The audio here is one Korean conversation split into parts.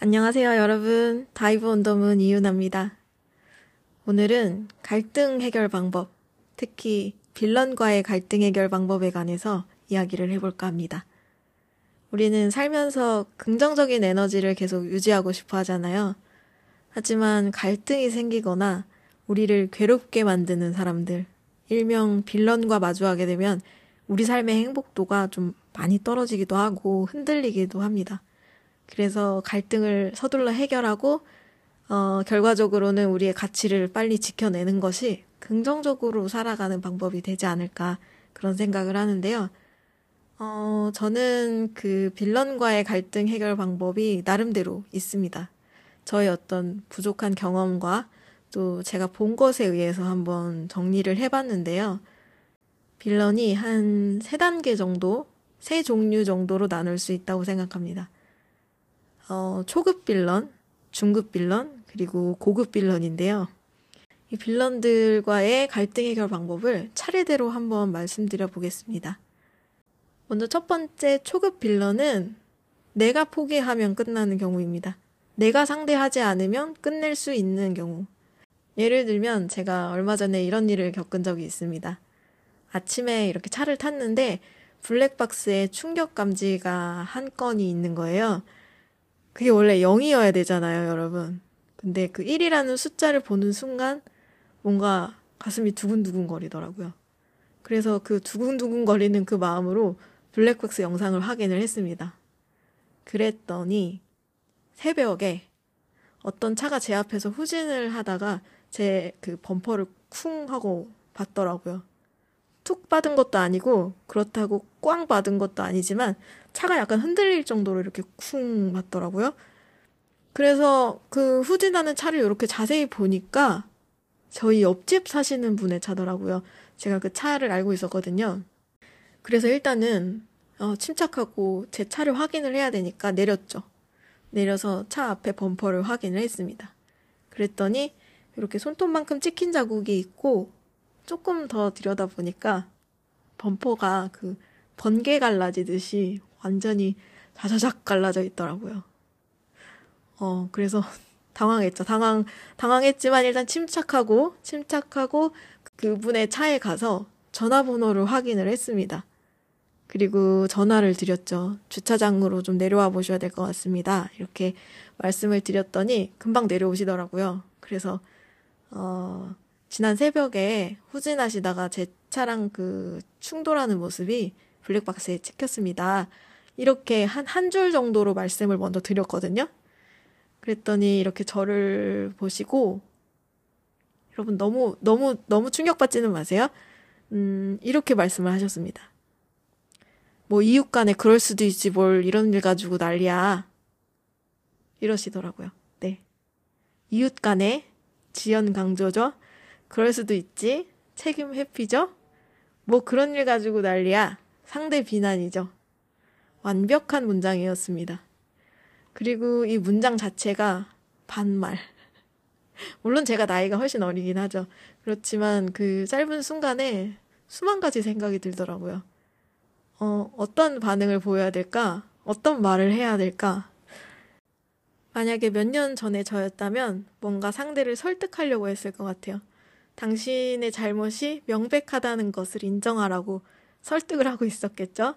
안녕하세요, 여러분. Dive on the Moon 이윤아입니다. 오늘은 갈등 해결 방법, 특히 빌런과의 갈등 해결 방법에 관해서 이야기를 해볼까 합니다. 우리는 살면서 긍정적인 에너지를 계속 유지하고 싶어 하잖아요. 하지만 갈등이 생기거나 우리를 괴롭게 만드는 사람들, 일명 빌런과 마주하게 되면 우리 삶의 행복도가 좀 많이 떨어지기도 하고 흔들리기도 합니다. 그래서 갈등을 서둘러 해결하고 어, 결과적으로는 우리의 가치를 빨리 지켜내는 것이 긍정적으로 살아가는 방법이 되지 않을까 그런 생각을 하는데요. 어, 저는 그 빌런과의 갈등 해결 방법이 나름대로 있습니다. 저의 어떤 부족한 경험과 또 제가 본 것에 의해서 한번 정리를 해봤는데요. 빌런이 한 세 단계 정도, 세 종류 정도로 나눌 수 있다고 생각합니다. 어, 초급 빌런, 중급 빌런, 그리고 고급 빌런인데요. 이 빌런들과의 갈등 해결 방법을 차례대로 한번 말씀드려 보겠습니다. 먼저 첫 번째 초급 빌런은 내가 포기하면 끝나는 경우입니다. 내가 상대하지 않으면 끝낼 수 있는 경우. 예를 들면 제가 얼마 전에 이런 일을 겪은 적이 있습니다. 아침에 이렇게 차를 탔는데 블랙박스에 충격 감지가 한 건이 있는 거예요. 그게 원래 0이어야 되잖아요, 여러분. 근데 그 1이라는 숫자를 보는 순간 뭔가 가슴이 두근두근 거리더라고요. 그래서 그 두근두근 거리는 그 마음으로 블랙박스 영상을 확인을 했습니다. 그랬더니 새벽에 어떤 차가 제 앞에서 후진을 하다가 제 그 범퍼를 쿵 하고 봤더라고요. 툭 받은 것도 아니고 그렇다고 꽝 받은 것도 아니지만 차가 약간 흔들릴 정도로 이렇게 쿵 맞더라고요. 그래서 그 후진하는 차를 이렇게 자세히 보니까 저희 옆집 사시는 분의 차더라고요. 제가 그 차를 알고 있었거든요. 그래서 일단은 어, 침착하고 제 차를 확인을 해야 되니까 내렸죠. 내려서 차 앞에 범퍼를 확인을 했습니다. 그랬더니 이렇게 손톱만큼 찍힌 자국이 있고 조금 더 들여다보니까 범퍼가 그 번개 갈라지듯이 완전히 자자작 갈라져 있더라고요. 어, 그래서 당황했죠. 당황, 당황했지만 일단 침착하고, 침착하고 그분의 차에 가서 전화번호를 확인을 했습니다. 그리고 전화를 드렸죠. 주차장으로 좀 내려와 보셔야 될 것 같습니다. 이렇게 말씀을 드렸더니 금방 내려오시더라고요. 그래서, 어, 지난 새벽에 후진하시다가 제 차랑 그 충돌하는 모습이 블랙박스에 찍혔습니다. 이렇게 한, 한 줄 정도로 말씀을 먼저 드렸거든요. 그랬더니 이렇게 저를 보시고, 여러분 너무, 너무, 너무 충격받지는 마세요. 음, 이렇게 말씀을 하셨습니다. 뭐, 이웃 간에 그럴 수도 있지, 뭘 이런 일 가지고 난리야. 이러시더라고요. 네. 이웃 간에 지연 강조죠. 그럴 수도 있지. 책임 회피죠. 뭐 그런 일 가지고 난리야. 상대 비난이죠. 완벽한 문장이었습니다. 그리고 이 문장 자체가 반말. 물론 제가 나이가 훨씬 어리긴 하죠. 그렇지만 그 짧은 순간에 수만 가지 생각이 들더라고요. 어, 어떤 반응을 보여야 될까? 어떤 말을 해야 될까? 만약에 몇 년 전에 저였다면 뭔가 상대를 설득하려고 했을 것 같아요. 당신의 잘못이 명백하다는 것을 인정하라고 설득을 하고 있었겠죠?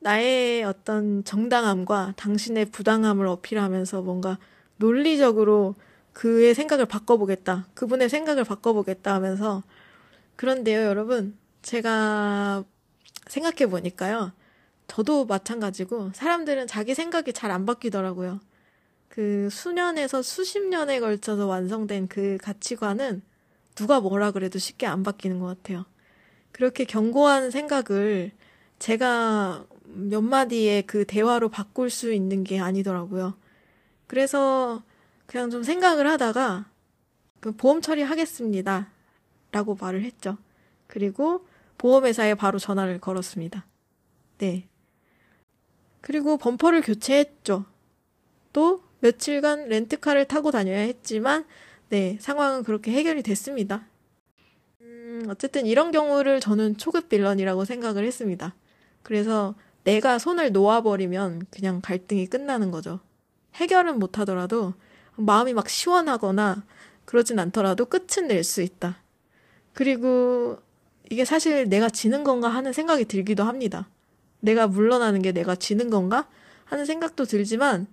나의 어떤 정당함과 당신의 부당함을 어필하면서 뭔가 논리적으로 그의 생각을 바꿔보겠다. 그분의 생각을 바꿔보겠다 하면서 그런데요, 여러분. 제가 생각해 보니까요. 저도 마찬가지고 사람들은 자기 생각이 잘 안 바뀌더라고요. 그 수년에서 수십 년에 걸쳐서 완성된 그 가치관은 누가 뭐라 그래도 쉽게 안 바뀌는 것 같아요. 그렇게 견고한 생각을 제가 몇 마디의 그 대화로 바꿀 수 있는 게 아니더라고요. 그래서 그냥 좀 생각을 하다가 그 보험 처리하겠습니다. 라고 말을 했죠. 그리고 보험회사에 바로 전화를 걸었습니다. 네. 그리고 범퍼를 교체했죠. 또 며칠간 렌트카를 타고 다녀야 했지만 네, 상황은 그렇게 해결이 됐습니다. 음, 어쨌든 이런 경우를 저는 초급 빌런이라고 생각을 했습니다. 그래서 내가 손을 놓아버리면 그냥 갈등이 끝나는 거죠. 해결은 못하더라도 마음이 막 시원하거나 그러진 않더라도 끝은 낼 수 있다. 그리고 이게 사실 내가 지는 건가 하는 생각이 들기도 합니다. 내가 물러나는 게 내가 지는 건가 하는 생각도 들지만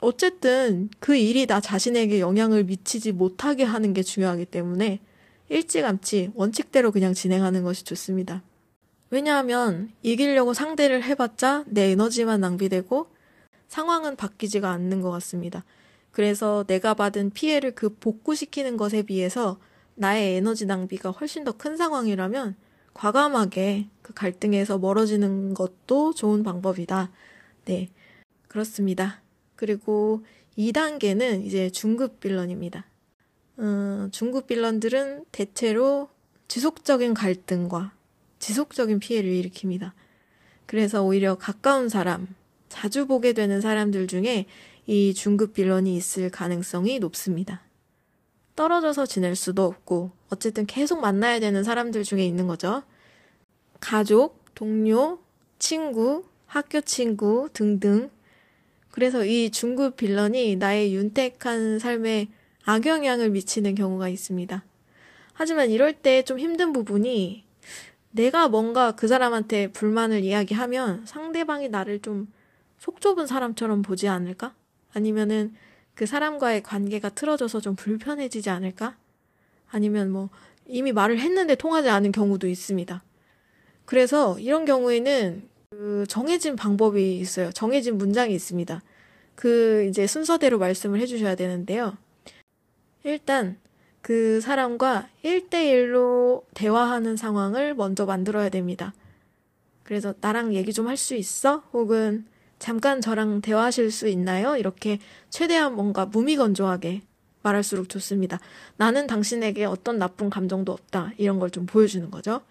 어쨌든 그 일이 나 자신에게 영향을 미치지 못하게 하는 게 중요하기 때문에 일찌감치 원칙대로 그냥 진행하는 것이 좋습니다. 왜냐하면 이기려고 상대를 해봤자 내 에너지만 낭비되고 상황은 바뀌지가 않는 것 같습니다. 그래서 내가 받은 피해를 그 복구시키는 것에 비해서 나의 에너지 낭비가 훨씬 더 큰 상황이라면 과감하게 그 갈등에서 멀어지는 것도 좋은 방법이다. 네. 그렇습니다. 그리고 2단계는 이제 중급 빌런입니다. 음, 중급 빌런들은 대체로 지속적인 갈등과 지속적인 피해를 일으킵니다. 그래서 오히려 가까운 사람, 자주 보게 되는 사람들 중에 이 중급 빌런이 있을 가능성이 높습니다. 떨어져서 지낼 수도 없고, 어쨌든 계속 만나야 되는 사람들 중에 있는 거죠. 가족, 동료, 친구, 학교 친구 등등. 그래서 이 중급 빌런이 나의 윤택한 삶에 악영향을 미치는 경우가 있습니다. 하지만 이럴 때 좀 힘든 부분이 내가 뭔가 그 사람한테 불만을 이야기하면 상대방이 나를 좀 속 좁은 사람처럼 보지 않을까? 아니면은 그 사람과의 관계가 틀어져서 좀 불편해지지 않을까? 아니면 뭐 이미 말을 했는데 통하지 않은 경우도 있습니다. 그래서 이런 경우에는 그 정해진 방법이 있어요. 정해진 문장이 있습니다. 그 이제 순서대로 말씀을 해주셔야 되는데요. 일단 그 사람과 1대1로 대화하는 상황을 먼저 만들어야 됩니다. 그래서 나랑 얘기 좀 할 수 있어? 혹은 잠깐 저랑 대화하실 수 있나요? 이렇게 최대한 뭔가 무미건조하게 말할수록 좋습니다. 나는 당신에게 어떤 나쁜 감정도 없다. 이런 걸 좀 보여주는 거죠.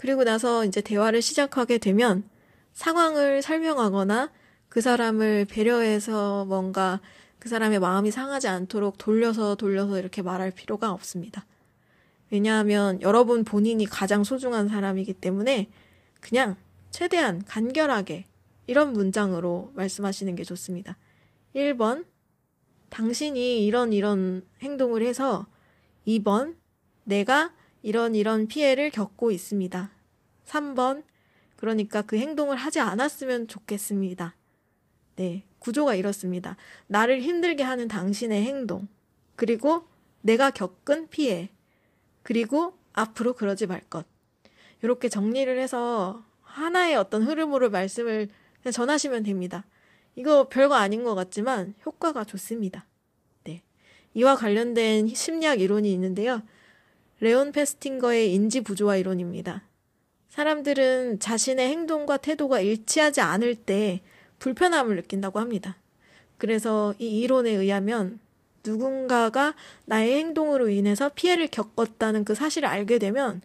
그리고 나서 이제 대화를 시작하게 되면 상황을 설명하거나 그 사람을 배려해서 뭔가 그 사람의 마음이 상하지 않도록 돌려서 돌려서 이렇게 말할 필요가 없습니다. 왜냐하면 여러분 본인이 가장 소중한 사람이기 때문에 그냥 최대한 간결하게 이런 문장으로 말씀하시는 게 좋습니다. 1번, 당신이 이런 이런 행동을 해서 2번, 내가 이런 이런 피해를 겪고 있습니다. 3번, 그러니까 그 행동을 하지 않았으면 좋겠습니다. 네. 구조가 이렇습니다. 나를 힘들게 하는 당신의 행동, 그리고 내가 겪은 피해, 그리고 앞으로 그러지 말 것. 이렇게 정리를 해서 하나의 어떤 흐름으로 말씀을 전하시면 됩니다. 이거 별거 아닌 것 같지만 효과가 좋습니다. 네. 이와 관련된 심리학 이론이 있는데요. 레온 페스팅거의 인지 부조화 이론입니다. 사람들은 자신의 행동과 태도가 일치하지 않을 때 불편함을 느낀다고 합니다. 그래서 이 이론에 의하면 누군가가 나의 행동으로 인해서 피해를 겪었다는 그 사실을 알게 되면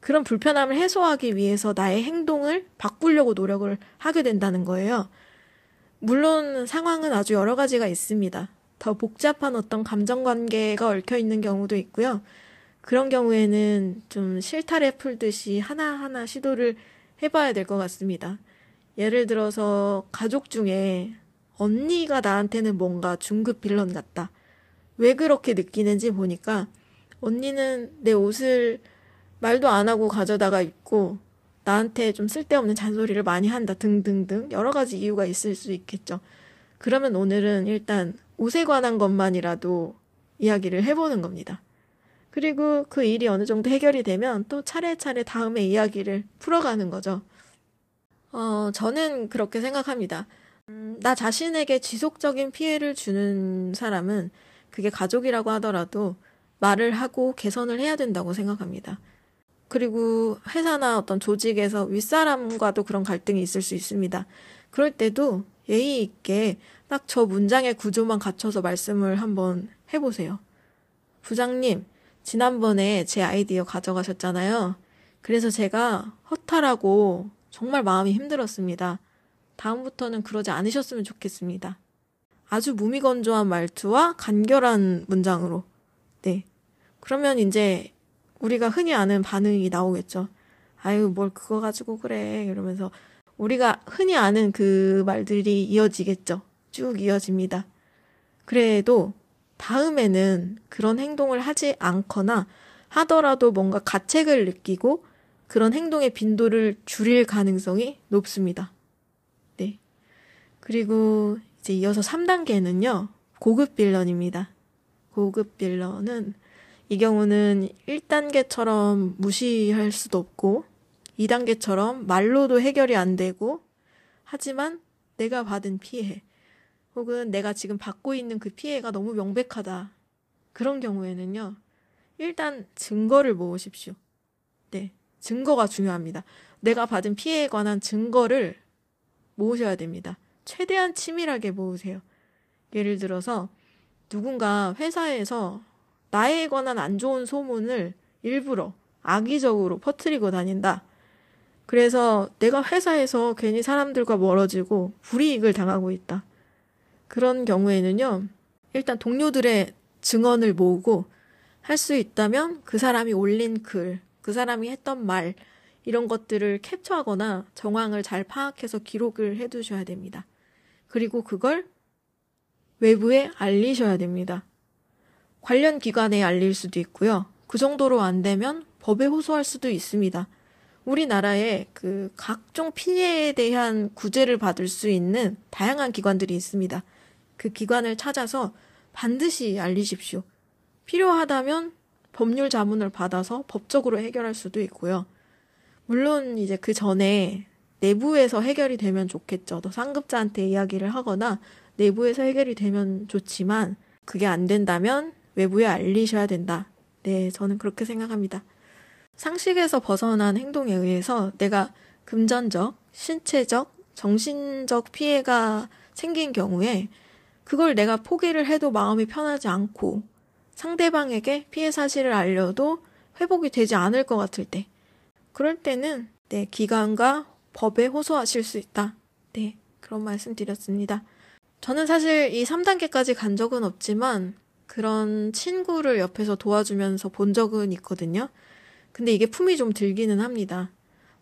그런 불편함을 해소하기 위해서 나의 행동을 바꾸려고 노력을 하게 된다는 거예요. 물론 상황은 아주 여러 가지가 있습니다. 더 복잡한 어떤 감정 관계가 얽혀 있는 경우도 있고요. 그런 경우에는 좀 실타래 풀듯이 하나하나 시도를 해봐야 될 것 같습니다. 예를 들어서 가족 중에 언니가 나한테는 뭔가 중급 빌런 같다. 왜 그렇게 느끼는지 보니까 언니는 내 옷을 말도 안 하고 가져다가 입고 나한테 좀 쓸데없는 잔소리를 많이 한다 등등등 여러 가지 이유가 있을 수 있겠죠. 그러면 오늘은 일단 옷에 관한 것만이라도 이야기를 해보는 겁니다. 그리고 그 일이 어느 정도 해결이 되면 또 차례차례 다음에 이야기를 풀어가는 거죠. 어, 저는 그렇게 생각합니다. 음, 나 자신에게 지속적인 피해를 주는 사람은 그게 가족이라고 하더라도 말을 하고 개선을 해야 된다고 생각합니다. 그리고 회사나 어떤 조직에서 윗사람과도 그런 갈등이 있을 수 있습니다. 그럴 때도 예의 있게 딱 저 문장의 구조만 갖춰서 말씀을 한번 해보세요. 부장님, 지난번에 제 아이디어 가져가셨잖아요. 그래서 제가 허탈하고 정말 마음이 힘들었습니다. 다음부터는 그러지 않으셨으면 좋겠습니다. 아주 무미건조한 말투와 간결한 문장으로. 네. 그러면 이제 우리가 흔히 아는 반응이 나오겠죠. 아유, 뭘 그거 가지고 그래. 이러면서 우리가 흔히 아는 그 말들이 이어지겠죠. 쭉 이어집니다. 그래도 다음에는 그런 행동을 하지 않거나 하더라도 뭔가 가책을 느끼고 그런 행동의 빈도를 줄일 가능성이 높습니다. 네. 그리고 이제 이어서 3단계는요, 고급 빌런입니다. 고급 빌런은 이 경우는 1단계처럼 무시할 수도 없고, 2단계처럼 말로도 해결이 안 되고, 하지만 내가 받은 피해, 혹은 내가 지금 받고 있는 그 피해가 너무 명백하다. 그런 경우에는요, 일단 증거를 모으십시오. 네. 증거가 중요합니다. 내가 받은 피해에 관한 증거를 모으셔야 됩니다. 최대한 치밀하게 모으세요. 예를 들어서 누군가 회사에서 나에 관한 안 좋은 소문을 일부러 악의적으로 퍼뜨리고 다닌다. 그래서 내가 회사에서 괜히 사람들과 멀어지고 불이익을 당하고 있다. 그런 경우에는요, 일단 동료들의 증언을 모으고 할 수 있다면 그 사람이 올린 글, 그 사람이 했던 말, 이런 것들을 캡처하거나 정황을 잘 파악해서 기록을 해 두셔야 됩니다. 그리고 그걸 외부에 알리셔야 됩니다. 관련 기관에 알릴 수도 있고요. 그 정도로 안 되면 법에 호소할 수도 있습니다. 우리나라에 그 각종 피해에 대한 구제를 받을 수 있는 다양한 기관들이 있습니다. 그 기관을 찾아서 반드시 알리십시오. 필요하다면 법률 자문을 받아서 법적으로 해결할 수도 있고요. 물론 이제 그 전에 내부에서 해결이 되면 좋겠죠. 또 상급자한테 이야기를 하거나 내부에서 해결이 되면 좋지만 그게 안 된다면 외부에 알리셔야 된다. 네, 저는 그렇게 생각합니다. 상식에서 벗어난 행동에 의해서 내가 금전적, 신체적, 정신적 피해가 생긴 경우에 그걸 내가 포기를 해도 마음이 편하지 않고 상대방에게 피해 사실을 알려도 회복이 되지 않을 것 같을 때, 그럴 때는 네, 기관과 법에 호소하실 수 있다. 네, 그런 말씀 드렸습니다. 저는 사실 이 3단계까지 간 적은 없지만 그런 친구를 옆에서 도와주면서 본 적은 있거든요. 근데 이게 품이 좀 들기는 합니다.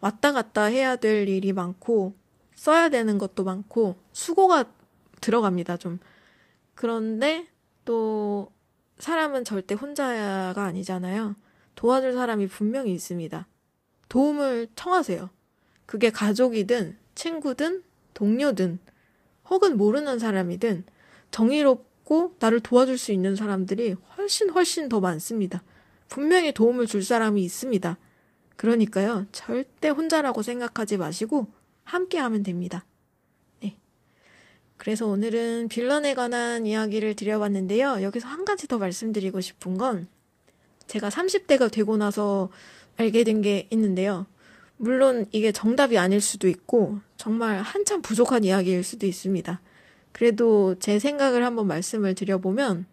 왔다 갔다 해야 될 일이 많고 써야 되는 것도 많고 수고가 들어갑니다, 좀. 그런데 또 사람은 절대 혼자가 아니잖아요. 도와줄 사람이 분명히 있습니다. 도움을 청하세요. 그게 가족이든 친구든 동료든 혹은 모르는 사람이든 정의롭고 나를 도와줄 수 있는 사람들이 훨씬 훨씬 더 많습니다. 분명히 도움을 줄 사람이 있습니다. 그러니까요, 절대 혼자라고 생각하지 마시고 함께 하면 됩니다. 그래서 오늘은 빌런에 관한 이야기를 드려봤는데요. 여기서 한 가지 더 말씀드리고 싶은 건 제가 30대가 되고 나서 알게 된 게 있는데요. 물론 이게 정답이 아닐 수도 있고 정말 한참 부족한 이야기일 수도 있습니다. 그래도 제 생각을 한번 말씀을 드려보면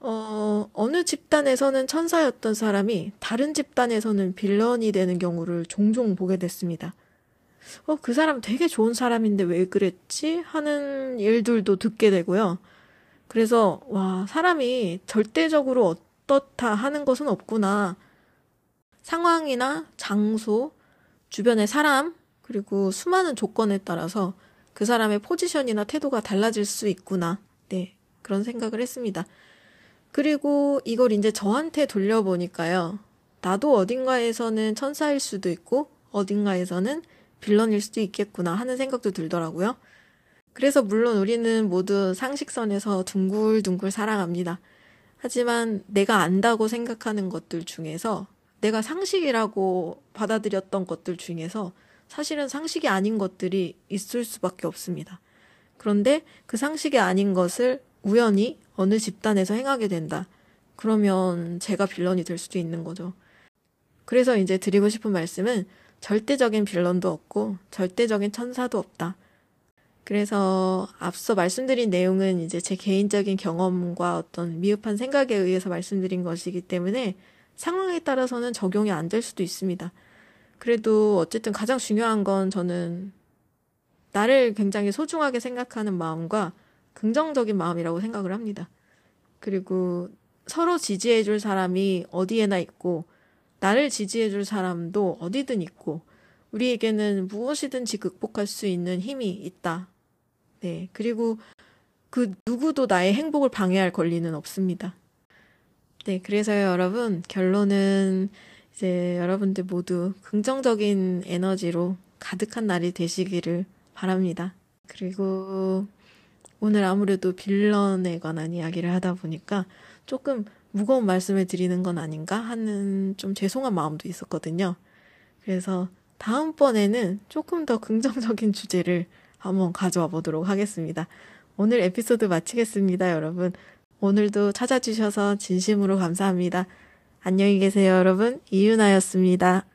어, 어느 집단에서는 천사였던 사람이 다른 집단에서는 빌런이 되는 경우를 종종 보게 됐습니다. 어, 그 사람 되게 좋은 사람인데 왜 그랬지? 하는 일들도 듣게 되고요. 그래서, 와, 사람이 절대적으로 어떻다 하는 것은 없구나. 상황이나 장소, 주변의 사람, 그리고 수많은 조건에 따라서 그 사람의 포지션이나 태도가 달라질 수 있구나. 네, 그런 생각을 했습니다. 그리고 이걸 이제 저한테 돌려보니까요. 나도 어딘가에서는 천사일 수도 있고, 어딘가에서는 빌런일 수도 있겠구나 하는 생각도 들더라고요. 그래서 물론 우리는 모두 상식선에서 둥글둥글 살아갑니다. 하지만 내가 안다고 생각하는 것들 중에서 내가 상식이라고 받아들였던 것들 중에서 사실은 상식이 아닌 것들이 있을 수밖에 없습니다. 그런데 그 상식이 아닌 것을 우연히 어느 집단에서 행하게 된다. 그러면 제가 빌런이 될 수도 있는 거죠. 그래서 이제 드리고 싶은 말씀은 절대적인 빌런도 없고 절대적인 천사도 없다. 그래서 앞서 말씀드린 내용은 이제 제 개인적인 경험과 어떤 미흡한 생각에 의해서 말씀드린 것이기 때문에 상황에 따라서는 적용이 안 될 수도 있습니다. 그래도 어쨌든 가장 중요한 건 저는 나를 굉장히 소중하게 생각하는 마음과 긍정적인 마음이라고 생각을 합니다. 그리고 서로 지지해줄 사람이 어디에나 있고 나를 지지해줄 사람도 어디든 있고, 우리에게는 무엇이든지 극복할 수 있는 힘이 있다. 네. 그리고 그 누구도 나의 행복을 방해할 권리는 없습니다. 네, 그래서요, 여러분. 결론은 이제 여러분들 모두 긍정적인 에너지로 가득한 날이 되시기를 바랍니다. 그리고 오늘 아무래도 빌런에 관한 이야기를 하다 보니까 조금 무거운 말씀을 드리는 건 아닌가 하는 좀 죄송한 마음도 있었거든요. 그래서 다음번에는 조금 더 긍정적인 주제를 한번 가져와 보도록 하겠습니다. 오늘 에피소드 마치겠습니다, 여러분. 오늘도 찾아주셔서 진심으로 감사합니다. 안녕히 계세요, 여러분. 이윤아였습니다.